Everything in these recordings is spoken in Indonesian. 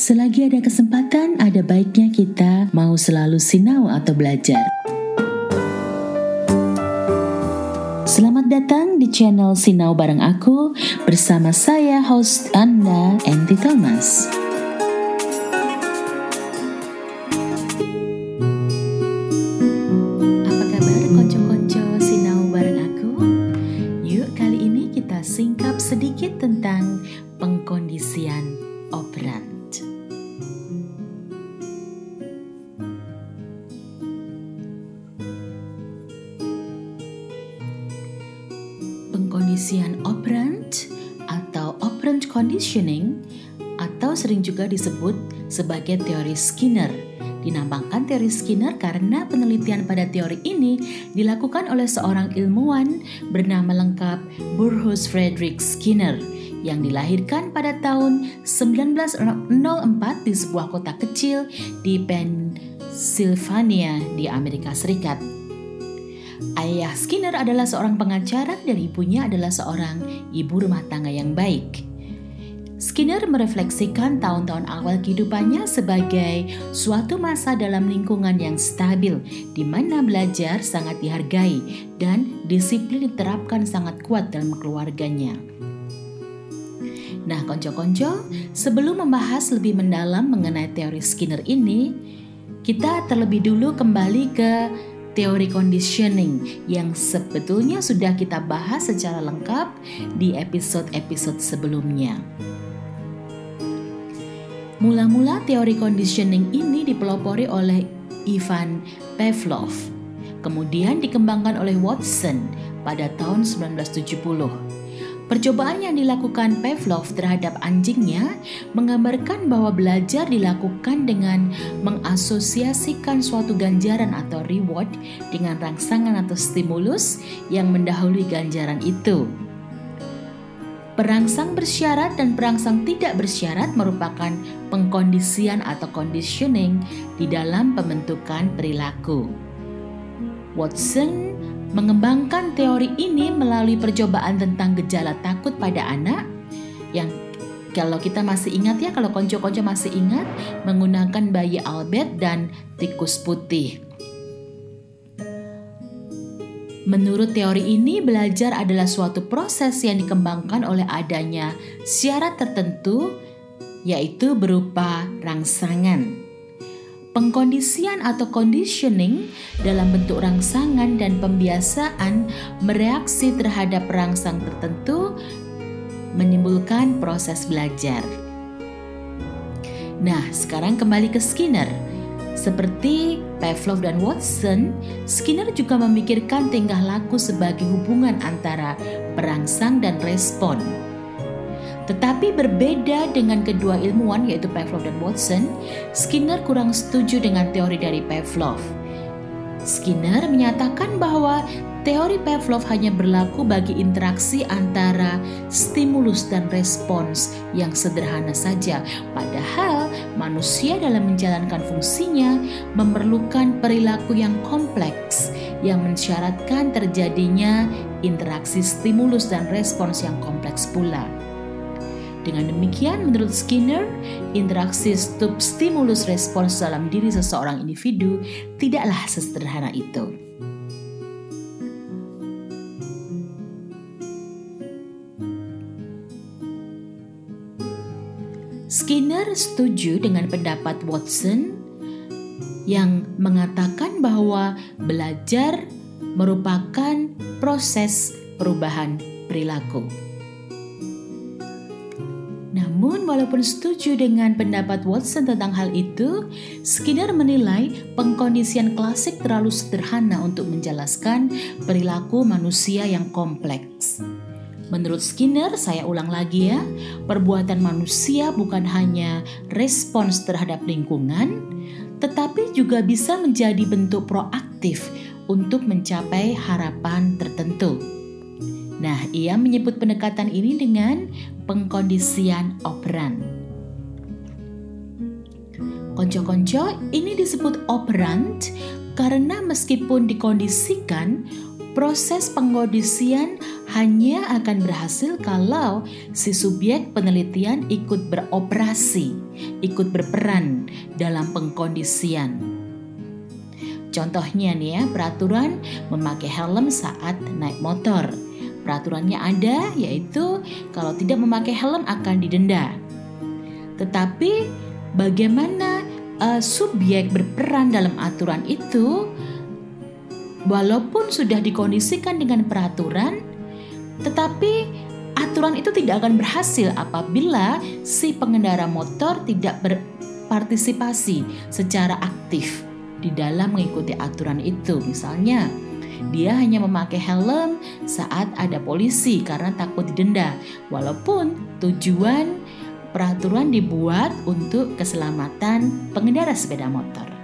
Selagi ada kesempatan, ada baiknya kita mau selalu sinau atau belajar. Selamat datang di channel Sinau Bareng Aku bersama saya host Anda, Enti Thomas. Disebut sebagai teori Skinner. Dinamakan teori Skinner karena penelitian pada teori ini dilakukan oleh seorang ilmuwan bernama lengkap Burrhus Frederick Skinner yang dilahirkan pada tahun 1904 di sebuah kota kecil di Pennsylvania di Amerika Serikat. Ayah Skinner adalah seorang pengacara dan ibunya adalah seorang ibu rumah tangga yang baik. Skinner merefleksikan tahun-tahun awal kehidupannya sebagai suatu masa dalam lingkungan yang stabil, di mana belajar sangat dihargai dan disiplin diterapkan sangat kuat dalam keluarganya. Nah, konco-konco, sebelum membahas lebih mendalam mengenai teori Skinner ini, kita terlebih dulu kembali ke teori conditioning yang sebetulnya sudah kita bahas secara lengkap di episode-episode sebelumnya. Mula-mula teori conditioning ini dipelopori oleh Ivan Pavlov, kemudian dikembangkan oleh Watson pada tahun 1970. Percobaan yang dilakukan Pavlov terhadap anjingnya menggambarkan bahwa belajar dilakukan dengan mengasosiasikan suatu ganjaran atau reward dengan rangsangan atau stimulus yang mendahului ganjaran itu. Perangsang bersyarat dan perangsang tidak bersyarat merupakan pengkondisian atau conditioning di dalam pembentukan perilaku. Watson mengembangkan teori ini melalui percobaan tentang gejala takut pada anak yang kalau kita masih ingat ya, kalau konco-konco masih ingat menggunakan bayi Albert dan tikus putih. Menurut teori ini, belajar adalah suatu proses yang dikembangkan oleh adanya syarat tertentu, yaitu berupa rangsangan. Pengkondisian atau conditioning dalam bentuk rangsangan dan pembiasaan mereaksi terhadap rangsang tertentu menimbulkan proses belajar. Nah, sekarang kembali ke Skinner. Seperti Pavlov dan Watson, Skinner juga memikirkan tingkah laku sebagai hubungan antara perangsang dan respon. Tetapi berbeda dengan kedua ilmuwan yaitu Pavlov dan Watson, Skinner kurang setuju dengan teori dari Pavlov. Skinner menyatakan bahwa Teori Pavlov hanya berlaku bagi interaksi antara stimulus dan respons yang sederhana saja, padahal manusia dalam menjalankan fungsinya memerlukan perilaku yang kompleks yang mensyaratkan terjadinya interaksi stimulus dan respons yang kompleks pula. Dengan demikian, menurut Skinner, interaksi stimulus respons dalam diri seseorang individu tidaklah sesederhana itu. Skinner setuju dengan pendapat Watson yang mengatakan bahwa belajar merupakan proses perubahan perilaku. Namun, walaupun setuju dengan pendapat Watson tentang hal itu, Skinner menilai pengkondisian klasik terlalu sederhana untuk menjelaskan perilaku manusia yang kompleks. Menurut Skinner, saya ulang lagi ya, perbuatan manusia bukan hanya respons terhadap lingkungan, tetapi juga bisa menjadi bentuk proaktif untuk mencapai harapan tertentu. Nah, ia menyebut pendekatan ini dengan pengkondisian operan. Konco-konco, ini disebut operant karena meskipun dikondisikan, proses pengkondisian hanya akan berhasil kalau si subjek penelitian ikut beroperasi, ikut berperan dalam pengkondisian. Contohnya nih ya, peraturan memakai helm saat naik motor. Peraturannya ada yaitu kalau tidak memakai helm akan didenda. Tetapi bagaimana uh, subjek berperan dalam aturan itu walaupun sudah dikondisikan dengan peraturan tetapi aturan itu tidak akan berhasil apabila si pengendara motor tidak berpartisipasi secara aktif di dalam mengikuti aturan itu misalnya dia hanya memakai helm saat ada polisi karena takut didenda walaupun tujuan peraturan dibuat untuk keselamatan pengendara sepeda motor.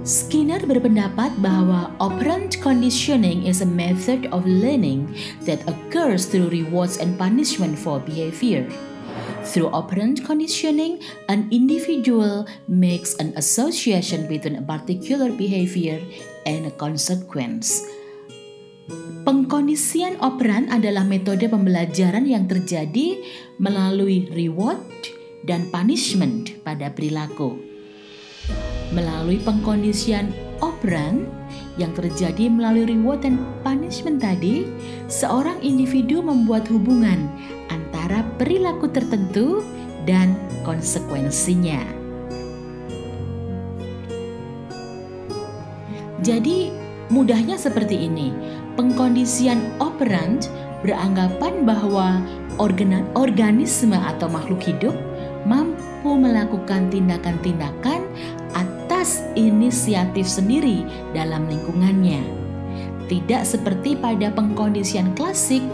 Skinner berpendapat bahwa operant conditioning is a method of learning that occurs through rewards and punishment for behavior. Through operant conditioning, an individual makes an association between a particular behavior and a consequence. Pengkondisian operan adalah metode pembelajaran yang terjadi melalui reward dan punishment pada perilaku. Melalui pengkondisian operan yang terjadi melalui reward dan punishment tadi, seorang individu membuat hubungan antara perilaku tertentu dan konsekuensinya. Jadi, mudahnya seperti ini pengkondisian operant beranggapan bahwa organisme atau makhluk hidup mampu melakukan tindakan-tindakan inisiatif sendiri dalam lingkungannya. Tidak seperti pada pengkondisian klasik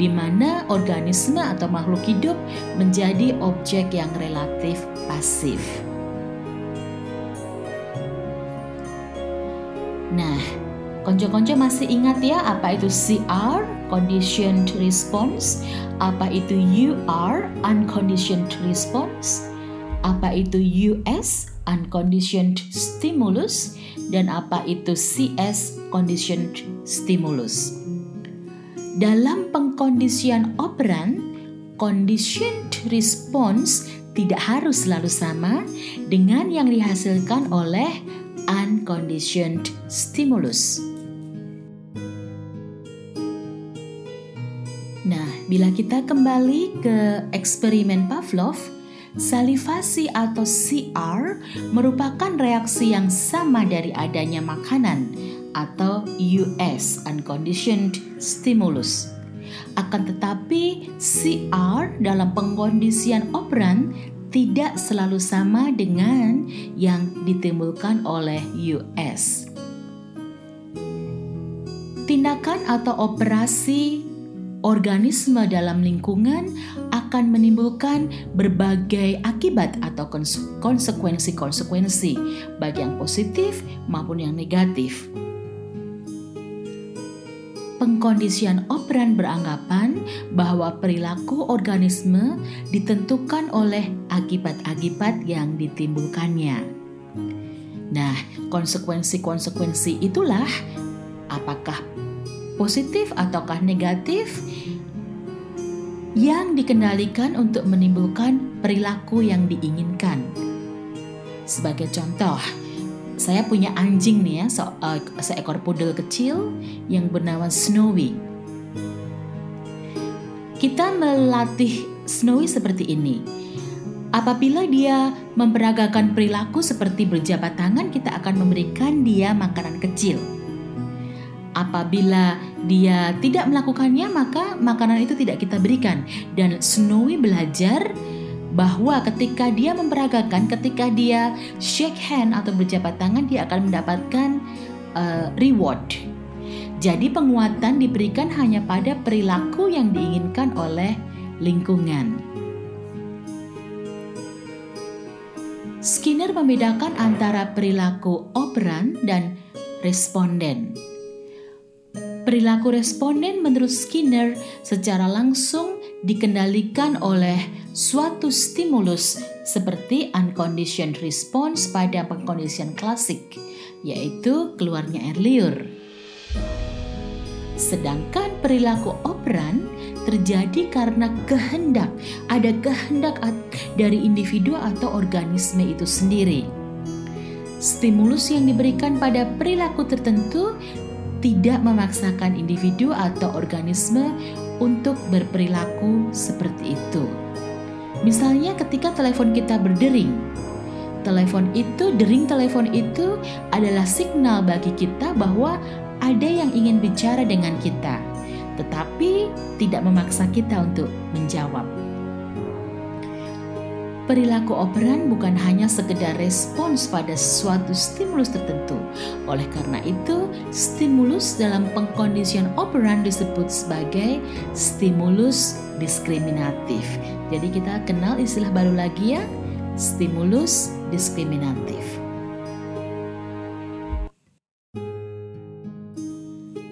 di mana organisme atau makhluk hidup menjadi objek yang relatif pasif. Nah, Konco-konco masih ingat ya apa itu CR, conditioned response, apa itu UR, unconditioned response, apa itu US, unconditioned stimulus, dan apa itu CS, conditioned stimulus. Dalam pengkondisian operan, conditioned response tidak harus selalu sama dengan yang dihasilkan oleh unconditioned stimulus. Nah, bila kita kembali ke eksperimen Pavlov, salivasi atau CR merupakan reaksi yang sama dari adanya makanan atau US unconditioned stimulus. Akan tetapi CR dalam pengkondisian operan tidak selalu sama dengan yang ditimbulkan oleh US. Tindakan atau operasi organisme dalam lingkungan akan menimbulkan berbagai akibat atau konsekuensi-konsekuensi, baik yang positif maupun yang negatif. Pengkondisian operan beranggapan bahwa perilaku organisme ditentukan oleh akibat-akibat yang ditimbulkannya. Nah, konsekuensi-konsekuensi itulah apakah positif ataukah negatif yang dikendalikan untuk menimbulkan perilaku yang diinginkan. Sebagai contoh, saya punya anjing nih ya, so, uh, seekor pudel kecil yang bernama Snowy. Kita melatih Snowy seperti ini. Apabila dia memperagakan perilaku seperti berjabat tangan, kita akan memberikan dia makanan kecil apabila dia tidak melakukannya maka makanan itu tidak kita berikan. Dan Snowy belajar bahwa ketika dia memperagakan ketika dia shake hand atau berjabat tangan dia akan mendapatkan uh, reward. Jadi penguatan diberikan hanya pada perilaku yang diinginkan oleh lingkungan. Skinner membedakan antara perilaku operan dan responden. Perilaku responden menurut Skinner secara langsung dikendalikan oleh suatu stimulus seperti unconditioned response pada pengkondisian klasik, yaitu keluarnya air liur. Sedangkan perilaku operan terjadi karena kehendak, ada kehendak dari individu atau organisme itu sendiri. Stimulus yang diberikan pada perilaku tertentu tidak memaksakan individu atau organisme untuk berperilaku seperti itu. Misalnya ketika telepon kita berdering, telepon itu, dering telepon itu adalah signal bagi kita bahwa ada yang ingin bicara dengan kita, tetapi tidak memaksa kita untuk menjawab. Perilaku operan bukan hanya sekedar respons pada suatu stimulus tertentu. Oleh karena itu, stimulus dalam pengkondisian operan disebut sebagai stimulus diskriminatif. Jadi kita kenal istilah baru lagi ya, stimulus diskriminatif.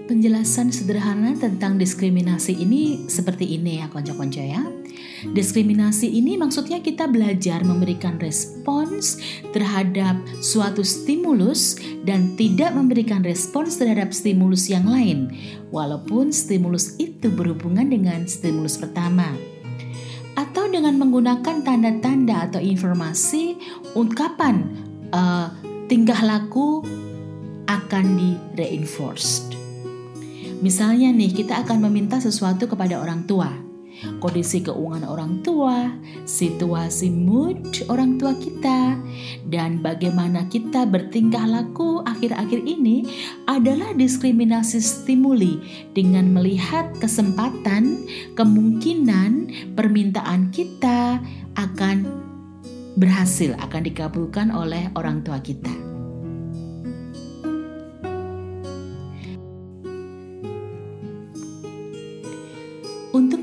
Penjelasan sederhana tentang diskriminasi ini seperti ini ya konco-konco ya. Diskriminasi ini maksudnya kita belajar memberikan respons terhadap suatu stimulus dan tidak memberikan respons terhadap stimulus yang lain, walaupun stimulus itu berhubungan dengan stimulus pertama. Atau dengan menggunakan tanda-tanda atau informasi ungkapan uh, tingkah laku akan di reinforced. Misalnya nih, kita akan meminta sesuatu kepada orang tua kondisi keuangan orang tua, situasi mood orang tua kita, dan bagaimana kita bertingkah laku akhir-akhir ini adalah diskriminasi stimuli dengan melihat kesempatan, kemungkinan permintaan kita akan berhasil, akan dikabulkan oleh orang tua kita.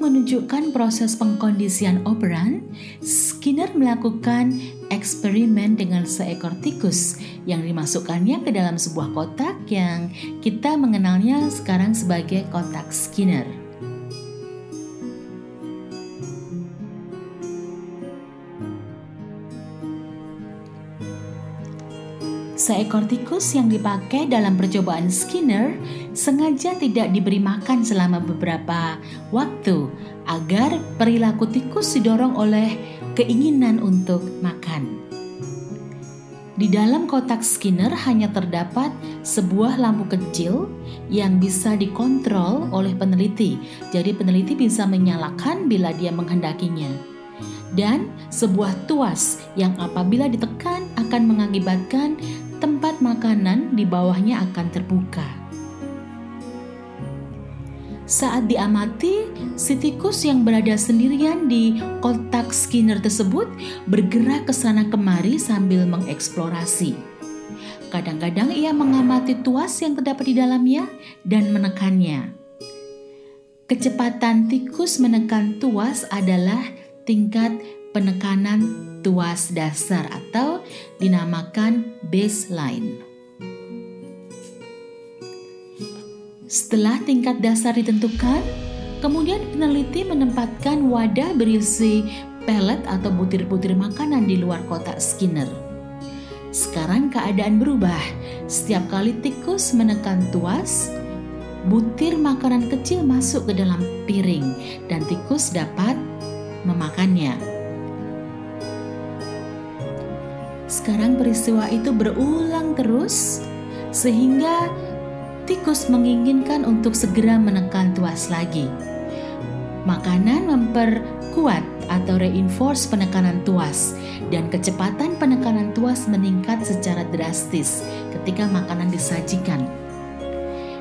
Menunjukkan proses pengkondisian operan, Skinner melakukan eksperimen dengan seekor tikus yang dimasukkannya ke dalam sebuah kotak yang kita mengenalnya sekarang sebagai kotak Skinner. Seekor tikus yang dipakai dalam percobaan Skinner sengaja tidak diberi makan selama beberapa waktu agar perilaku tikus didorong oleh keinginan untuk makan. Di dalam kotak Skinner hanya terdapat sebuah lampu kecil yang bisa dikontrol oleh peneliti. Jadi peneliti bisa menyalakan bila dia menghendakinya. Dan sebuah tuas yang apabila ditekan akan mengakibatkan makanan di bawahnya akan terbuka. Saat diamati, si tikus yang berada sendirian di kotak Skinner tersebut bergerak ke sana kemari sambil mengeksplorasi. Kadang-kadang ia mengamati tuas yang terdapat di dalamnya dan menekannya. Kecepatan tikus menekan tuas adalah tingkat penekanan tuas dasar atau dinamakan baseline. Setelah tingkat dasar ditentukan, kemudian peneliti menempatkan wadah berisi pelet atau butir-butir makanan di luar kotak Skinner. Sekarang keadaan berubah. Setiap kali tikus menekan tuas, butir makanan kecil masuk ke dalam piring dan tikus dapat memakannya. Sekarang peristiwa itu berulang terus sehingga tikus menginginkan untuk segera menekan tuas lagi. Makanan memperkuat atau reinforce penekanan tuas dan kecepatan penekanan tuas meningkat secara drastis ketika makanan disajikan.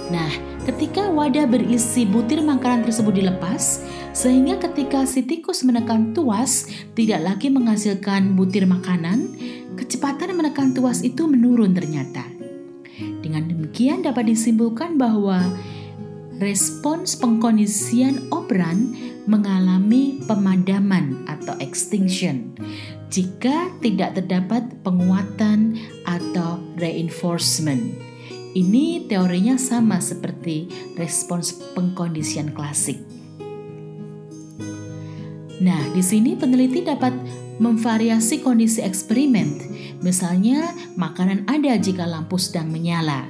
Nah, ketika wadah berisi butir makanan tersebut dilepas, sehingga ketika si tikus menekan tuas tidak lagi menghasilkan butir makanan, kecepatan menekan tuas itu menurun ternyata. Dengan demikian dapat disimpulkan bahwa respons pengkondisian operan mengalami pemadaman atau extinction jika tidak terdapat penguatan atau reinforcement. Ini teorinya sama seperti respons pengkondisian klasik. Nah, di sini peneliti dapat memvariasi kondisi eksperimen. Misalnya, makanan ada jika lampu sedang menyala.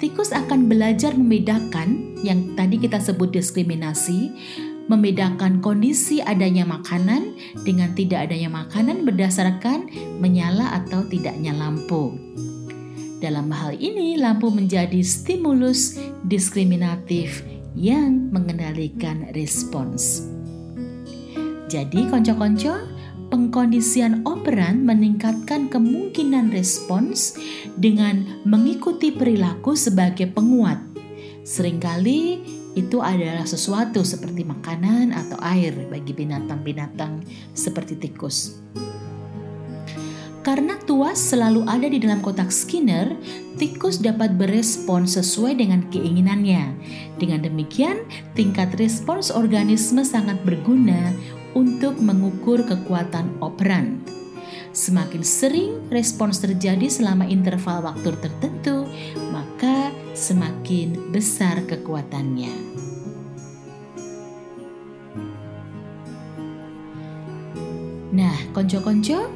Tikus akan belajar membedakan yang tadi kita sebut diskriminasi, membedakan kondisi adanya makanan dengan tidak adanya makanan berdasarkan menyala atau tidaknya lampu. Dalam hal ini, lampu menjadi stimulus diskriminatif yang mengendalikan respons. Jadi, konco-konco, pengkondisian operan meningkatkan kemungkinan respons dengan mengikuti perilaku sebagai penguat. Seringkali itu adalah sesuatu seperti makanan atau air bagi binatang-binatang seperti tikus. Karena tuas selalu ada di dalam kotak Skinner, tikus dapat berespon sesuai dengan keinginannya. Dengan demikian, tingkat respons organisme sangat berguna untuk mengukur kekuatan operan. Semakin sering respons terjadi selama interval waktu tertentu, maka semakin besar kekuatannya. Nah, konco-konco,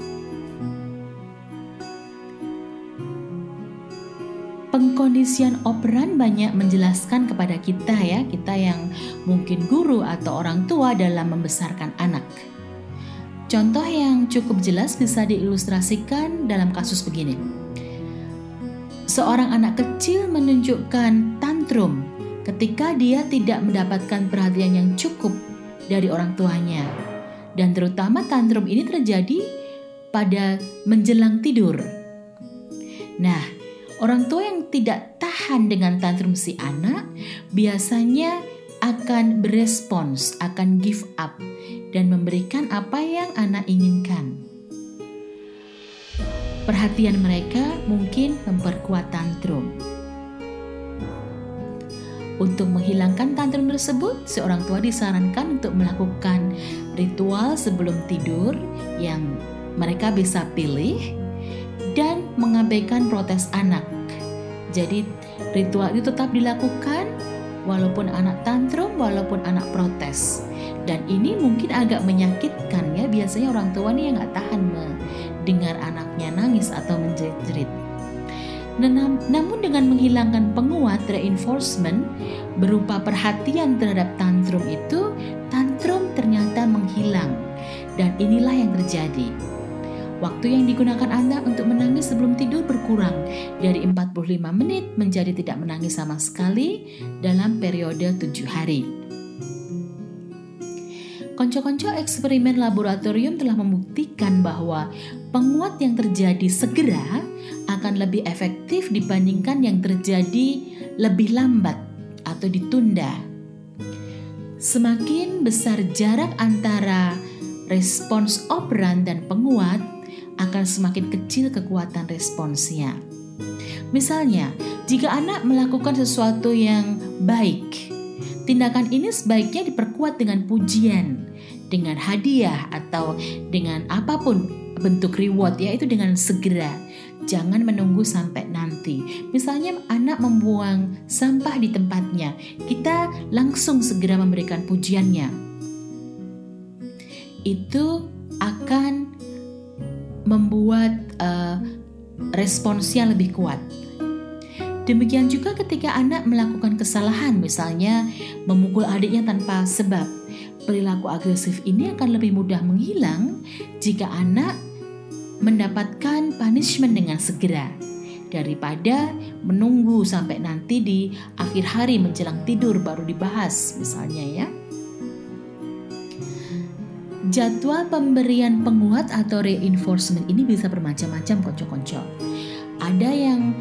pengkondisian operan banyak menjelaskan kepada kita ya, kita yang mungkin guru atau orang tua dalam membesarkan anak. Contoh yang cukup jelas bisa diilustrasikan dalam kasus begini. Seorang anak kecil menunjukkan tantrum ketika dia tidak mendapatkan perhatian yang cukup dari orang tuanya. Dan terutama tantrum ini terjadi pada menjelang tidur. Nah, Orang tua yang tidak tahan dengan tantrum si anak biasanya akan berespons, akan give up dan memberikan apa yang anak inginkan. Perhatian mereka mungkin memperkuat tantrum. Untuk menghilangkan tantrum tersebut, seorang tua disarankan untuk melakukan ritual sebelum tidur yang mereka bisa pilih dan mengabaikan protes anak. Jadi ritual itu tetap dilakukan walaupun anak tantrum, walaupun anak protes. Dan ini mungkin agak menyakitkan ya, biasanya orang tua nih yang nggak tahan mendengar anaknya nangis atau menjerit-jerit. Namun dengan menghilangkan penguat reinforcement berupa perhatian terhadap tantrum itu, tantrum ternyata menghilang. Dan inilah yang terjadi Waktu yang digunakan Anda untuk menangis sebelum tidur berkurang dari 45 menit menjadi tidak menangis sama sekali dalam periode 7 hari. Konco-konco eksperimen laboratorium telah membuktikan bahwa penguat yang terjadi segera akan lebih efektif dibandingkan yang terjadi lebih lambat atau ditunda. Semakin besar jarak antara respons operan dan penguat, akan semakin kecil kekuatan responsnya. Misalnya, jika anak melakukan sesuatu yang baik, tindakan ini sebaiknya diperkuat dengan pujian, dengan hadiah, atau dengan apa pun bentuk reward, yaitu dengan segera. Jangan menunggu sampai nanti. Misalnya, anak membuang sampah di tempatnya, kita langsung segera memberikan pujiannya. Itu akan membuat uh, responsnya lebih kuat. Demikian juga ketika anak melakukan kesalahan, misalnya memukul adiknya tanpa sebab. Perilaku agresif ini akan lebih mudah menghilang jika anak mendapatkan punishment dengan segera daripada menunggu sampai nanti di akhir hari menjelang tidur baru dibahas misalnya ya. Jadwal pemberian penguat atau reinforcement ini bisa bermacam-macam konco-konco. Ada yang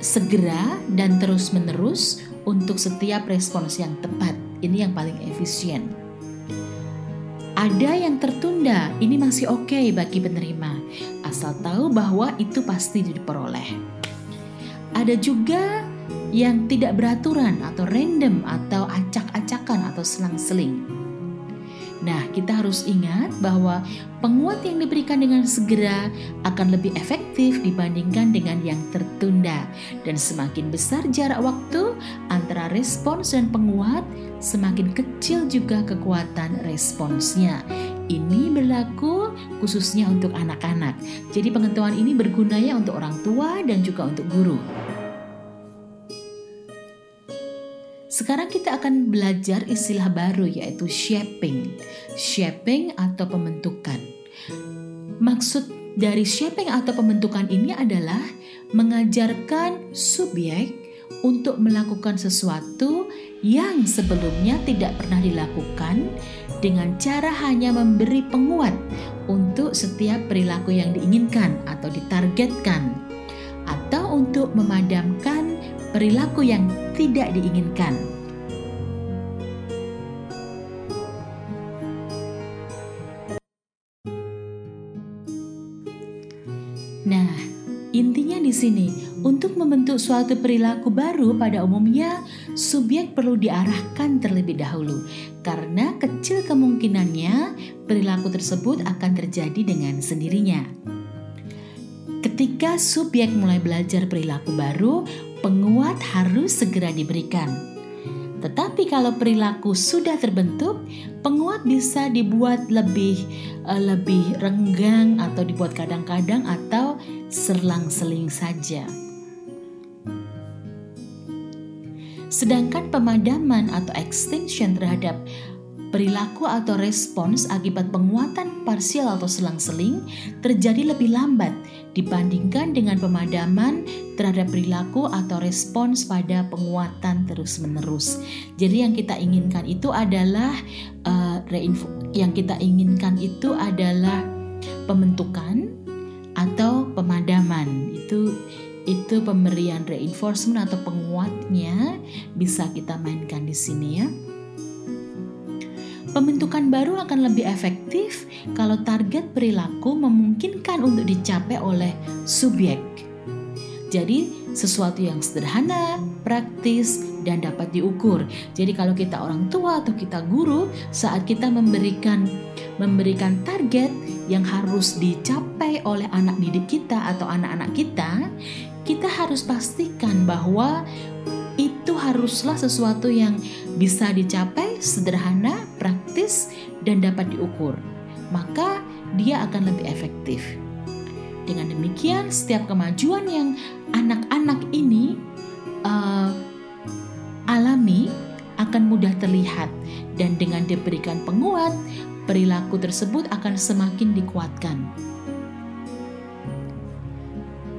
segera dan terus-menerus untuk setiap respons yang tepat. Ini yang paling efisien. Ada yang tertunda, ini masih oke okay bagi penerima, asal tahu bahwa itu pasti diperoleh. Ada juga yang tidak beraturan atau random atau acak-acakan atau selang-seling Nah, kita harus ingat bahwa penguat yang diberikan dengan segera akan lebih efektif dibandingkan dengan yang tertunda. Dan semakin besar jarak waktu antara respons dan penguat, semakin kecil juga kekuatan responsnya. Ini berlaku khususnya untuk anak-anak. Jadi pengetahuan ini bergunanya untuk orang tua dan juga untuk guru. Sekarang kita akan belajar istilah baru yaitu shaping. Shaping atau pembentukan. Maksud dari shaping atau pembentukan ini adalah mengajarkan subjek untuk melakukan sesuatu yang sebelumnya tidak pernah dilakukan dengan cara hanya memberi penguat untuk setiap perilaku yang diinginkan atau ditargetkan atau untuk memadamkan perilaku yang tidak diinginkan. Sini, untuk membentuk suatu perilaku baru pada umumnya, subjek perlu diarahkan terlebih dahulu, karena kecil kemungkinannya perilaku tersebut akan terjadi dengan sendirinya. Ketika subjek mulai belajar perilaku baru, penguat harus segera diberikan. Tetapi kalau perilaku sudah terbentuk, penguat bisa dibuat lebih uh, lebih renggang atau dibuat kadang-kadang atau serlang-seling saja. Sedangkan pemadaman atau extinction terhadap perilaku atau respons akibat penguatan parsial atau selang-seling terjadi lebih lambat dibandingkan dengan pemadaman terhadap perilaku atau respons pada penguatan terus-menerus. Jadi yang kita inginkan itu adalah uh, yang kita inginkan itu adalah pembentukan atau pemadaman. Itu itu pemberian reinforcement atau penguatnya bisa kita mainkan di sini ya. Pembentukan baru akan lebih efektif kalau target perilaku memungkinkan untuk dicapai oleh subjek. Jadi, sesuatu yang sederhana, praktis, dan dapat diukur. Jadi, kalau kita orang tua atau kita guru, saat kita memberikan memberikan target yang harus dicapai oleh anak didik kita atau anak-anak kita, kita harus pastikan bahwa itu haruslah sesuatu yang bisa dicapai, sederhana, praktis, dan dapat diukur. Maka dia akan lebih efektif. Dengan demikian, setiap kemajuan yang anak-anak ini uh, alami akan mudah terlihat, dan dengan diberikan penguat, perilaku tersebut akan semakin dikuatkan.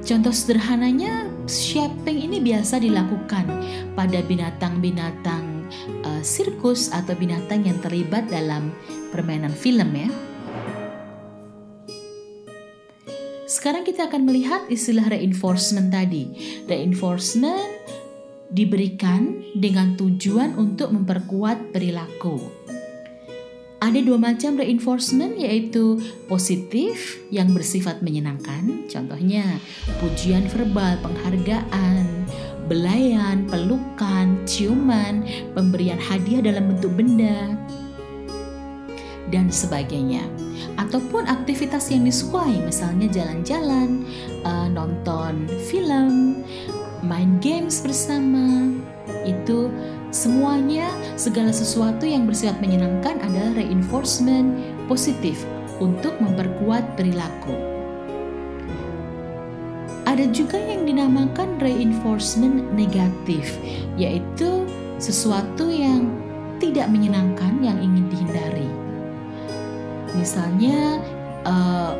Contoh sederhananya, shaping ini biasa dilakukan pada binatang-binatang uh, sirkus atau binatang yang terlibat dalam permainan film ya. Sekarang kita akan melihat istilah reinforcement tadi. Reinforcement diberikan dengan tujuan untuk memperkuat perilaku. Ada dua macam reinforcement yaitu positif yang bersifat menyenangkan, contohnya pujian verbal, penghargaan, belayan, pelukan, ciuman, pemberian hadiah dalam bentuk benda, dan sebagainya. Ataupun aktivitas yang disukai, misalnya jalan-jalan, uh, nonton film, main games bersama, itu Semuanya, segala sesuatu yang bersifat menyenangkan adalah reinforcement positif untuk memperkuat perilaku. Ada juga yang dinamakan reinforcement negatif, yaitu sesuatu yang tidak menyenangkan yang ingin dihindari. Misalnya, uh,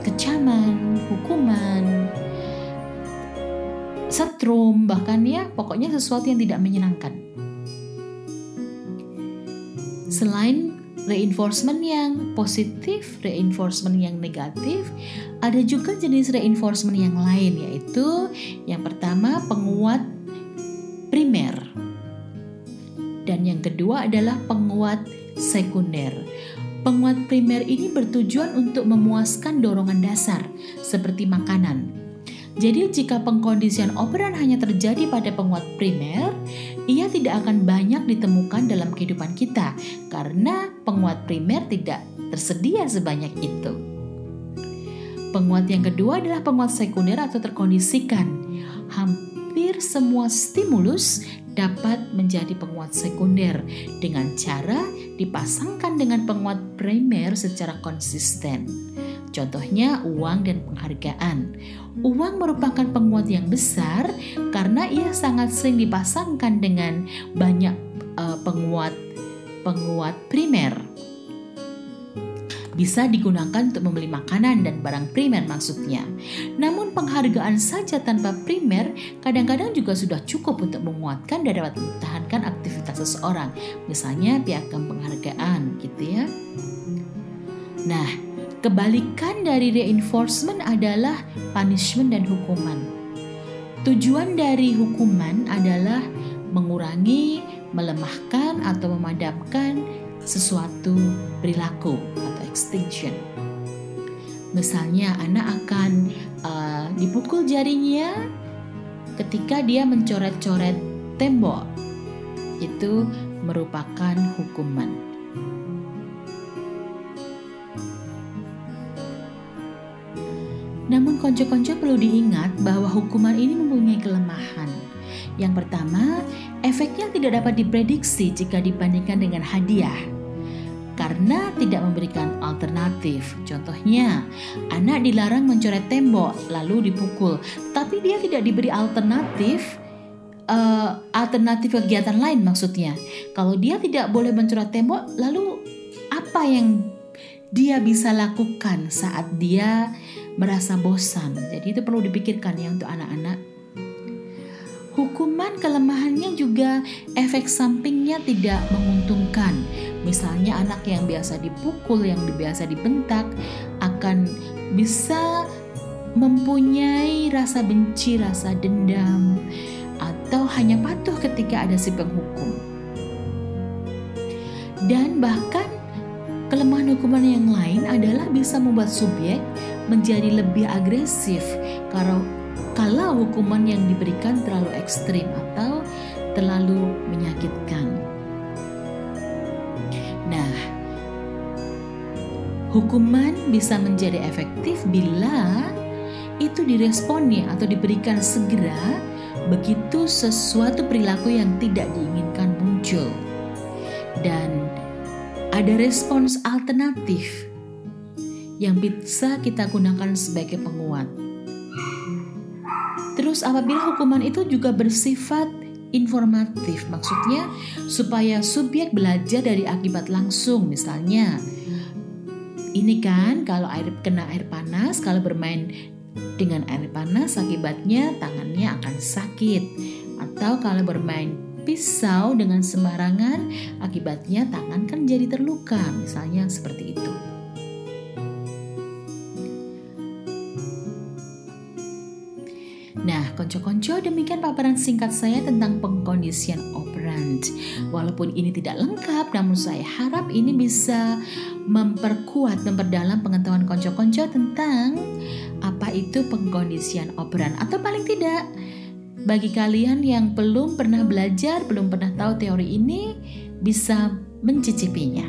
kecaman, hukuman, setrum, bahkan ya pokoknya sesuatu yang tidak menyenangkan. Selain reinforcement yang positif, reinforcement yang negatif, ada juga jenis reinforcement yang lain yaitu yang pertama penguat primer dan yang kedua adalah penguat sekunder. Penguat primer ini bertujuan untuk memuaskan dorongan dasar seperti makanan, jadi jika pengkondisian operan hanya terjadi pada penguat primer, ia tidak akan banyak ditemukan dalam kehidupan kita karena penguat primer tidak tersedia sebanyak itu. Penguat yang kedua adalah penguat sekunder atau terkondisikan. Hampir semua stimulus dapat menjadi penguat sekunder dengan cara dipasangkan dengan penguat primer secara konsisten. Contohnya uang dan penghargaan. Uang merupakan penguat yang besar karena ia sangat sering dipasangkan dengan banyak uh, penguat penguat primer bisa digunakan untuk membeli makanan dan barang primer maksudnya. Namun penghargaan saja tanpa primer kadang-kadang juga sudah cukup untuk menguatkan dan dapat mempertahankan aktivitas seseorang. Misalnya piagam penghargaan gitu ya. Nah, kebalikan dari reinforcement adalah punishment dan hukuman. Tujuan dari hukuman adalah mengurangi, melemahkan atau memadamkan sesuatu perilaku atau extinction. Misalnya anak akan uh, dipukul jarinya ketika dia mencoret-coret tembok. Itu merupakan hukuman. Namun konco-konco perlu diingat bahwa hukuman ini mempunyai kelemahan. Yang pertama, efeknya tidak dapat diprediksi jika dibandingkan dengan hadiah karena tidak memberikan alternatif. Contohnya, anak dilarang mencoret tembok lalu dipukul, tapi dia tidak diberi alternatif uh, alternatif kegiatan lain maksudnya. Kalau dia tidak boleh mencoret tembok, lalu apa yang dia bisa lakukan saat dia merasa bosan? Jadi itu perlu dipikirkan ya untuk anak-anak. Hukuman kelemahannya juga efek sampingnya tidak menguntungkan Misalnya anak yang biasa dipukul, yang biasa dibentak akan bisa mempunyai rasa benci, rasa dendam, atau hanya patuh ketika ada si penghukum. Dan bahkan kelemahan hukuman yang lain adalah bisa membuat subjek menjadi lebih agresif kalau kalau hukuman yang diberikan terlalu ekstrim atau terlalu menyakitkan. Hukuman bisa menjadi efektif bila itu diresponi atau diberikan segera begitu sesuatu perilaku yang tidak diinginkan muncul. Dan ada respons alternatif yang bisa kita gunakan sebagai penguat. Terus apabila hukuman itu juga bersifat informatif, maksudnya supaya subjek belajar dari akibat langsung, misalnya ini kan kalau air kena air panas, kalau bermain dengan air panas akibatnya tangannya akan sakit. Atau kalau bermain pisau dengan sembarangan akibatnya tangan kan jadi terluka, misalnya seperti itu. Nah, konco-konco demikian paparan singkat saya tentang pengkondisian operant. Walaupun ini tidak lengkap, namun saya harap ini bisa memperkuat, memperdalam pengetahuan konco-konco tentang apa itu pengkondisian operan atau paling tidak bagi kalian yang belum pernah belajar, belum pernah tahu teori ini bisa mencicipinya.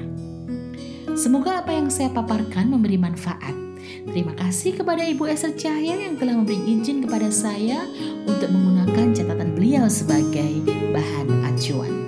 Semoga apa yang saya paparkan memberi manfaat. Terima kasih kepada Ibu Esther Cahya yang telah memberi izin kepada saya untuk menggunakan catatan beliau sebagai bahan acuan.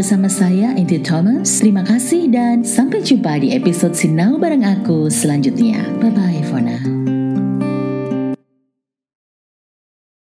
bersama saya Inti Thomas. Terima kasih dan sampai jumpa di episode Sinau bareng aku selanjutnya. Bye bye for now.